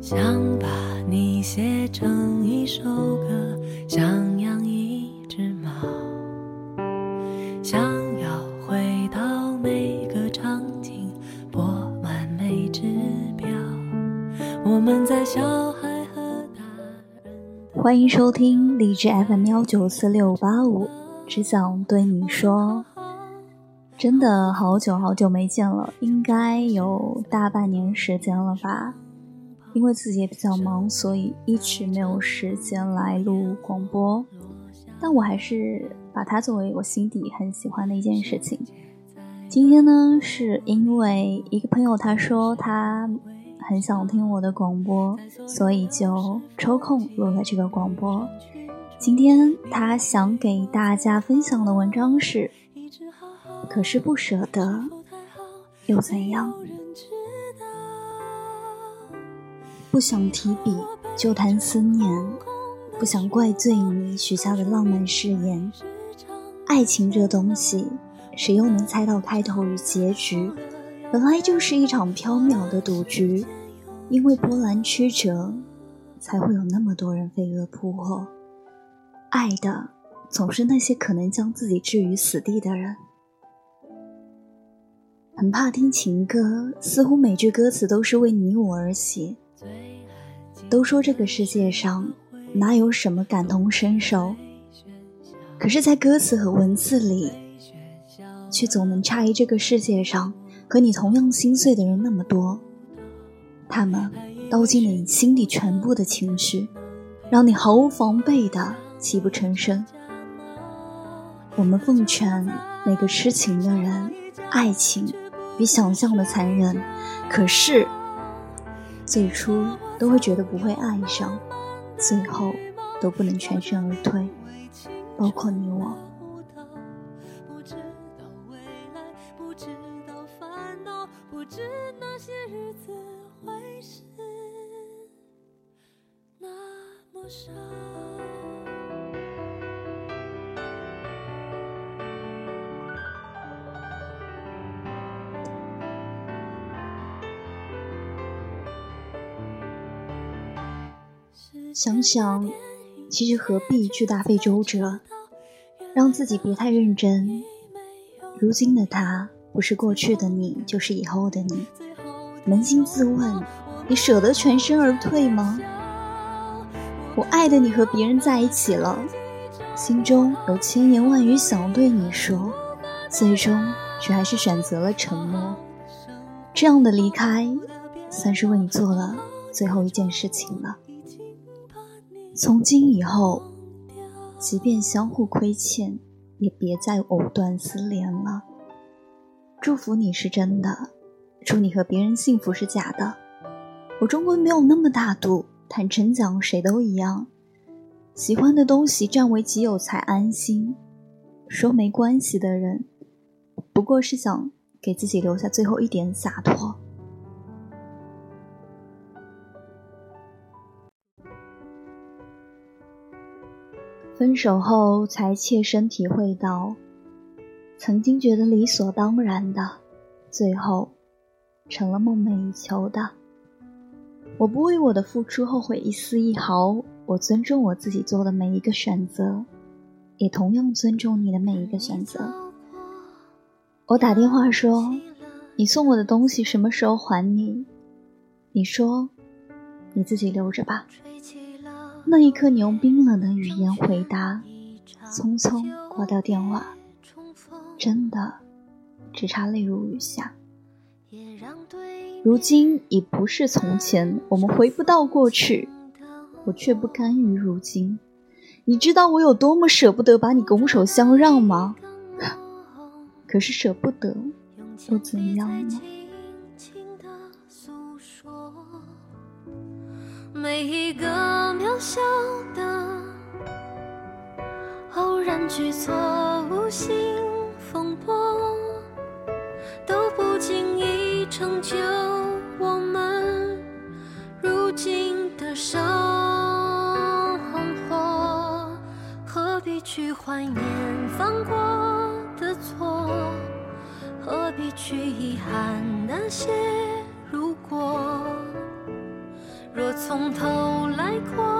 想把你写成一首歌，想养一只猫，想要回到每个场景，拨满每只表。我们在小孩和大人。欢迎收听荔枝 FM 幺九四六八五，只想对你说，真的好久好久没见了，应该有大半年时间了吧。因为自己也比较忙，所以一直没有时间来录广播。但我还是把它作为我心底很喜欢的一件事情。今天呢，是因为一个朋友他说他很想听我的广播，所以就抽空录了这个广播。今天他想给大家分享的文章是：可是不舍得，又怎样？不想提笔，就谈思念；不想怪罪你许下的浪漫誓言。爱情这东西，谁又能猜到开头与结局？本来就是一场缥缈的赌局，因为波澜曲折，才会有那么多人飞蛾扑火。爱的总是那些可能将自己置于死地的人。很怕听情歌，似乎每句歌词都是为你我而写。都说这个世界上哪有什么感同身受，可是，在歌词和文字里，却总能诧异这个世界上和你同样心碎的人那么多。他们道尽了你心底全部的情绪，让你毫无防备的泣不成声。我们奉劝每个痴情的人，爱情比想象的残忍，可是。最初都会觉得不会爱上，最后都不能全身而退，包括你我。想想，其实何必去大费周折，让自己别太认真。如今的他，不是过去的你，就是以后的你。扪心自问，你舍得全身而退吗？我爱的你和别人在一起了，心中有千言万语想对你说，最终却还是选择了沉默。这样的离开，算是为你做了最后一件事情了。从今以后，即便相互亏欠，也别再藕断丝连了。祝福你是真的，祝你和别人幸福是假的。我终归没有那么大度，坦诚讲，谁都一样。喜欢的东西占为己有才安心。说没关系的人，不过是想给自己留下最后一点洒脱。分手后才切身体会到，曾经觉得理所当然的，最后成了梦寐以求的。我不为我的付出后悔一丝一毫，我尊重我自己做的每一个选择，也同样尊重你的每一个选择。我打电话说：“你送我的东西什么时候还你？”你说：“你自己留着吧。”那一刻，你用冰冷的语言回答，匆匆挂掉电话，真的只差泪如雨下。如今已不是从前，我们回不到过去，我却不甘于如今。你知道我有多么舍不得把你拱手相让吗？可是舍不得又怎样呢？每一个渺小的偶然举措，无心风波，都不经意成就我们如今的生活。何必去怀念犯过的错？何必去遗憾那些如果？若从头来过，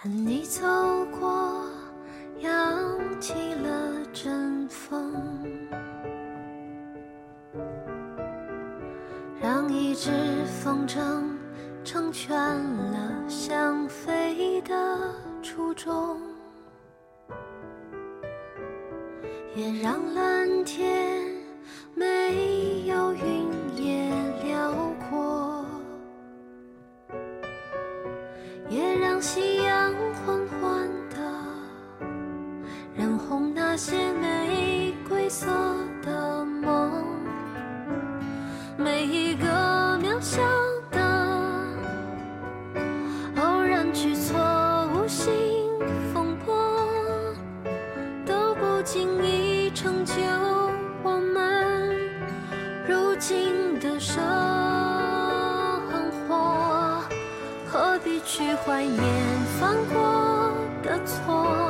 看你走过，扬起了阵风，让一只风筝成全了想飞的初衷，也让蓝天没有云也辽阔，也让夕阳那些玫瑰色的梦，每一个渺小的偶然举措、无心风波，都不经意成就我们如今的生活。何必去怀念犯过的错？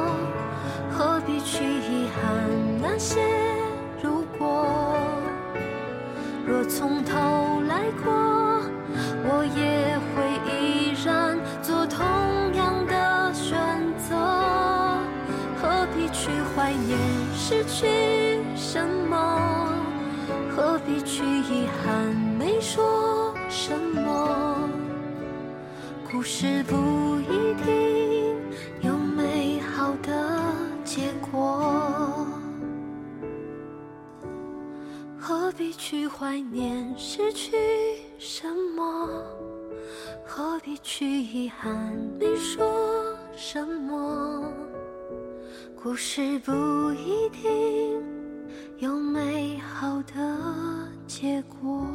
去遗憾那些如果？若从头来过，我也会依然做同样的选择。何必去怀念失去什么？何必去遗憾没说什么？故事不去怀念失去什么？何必去遗憾你说什么？故事不一定有美好的结果。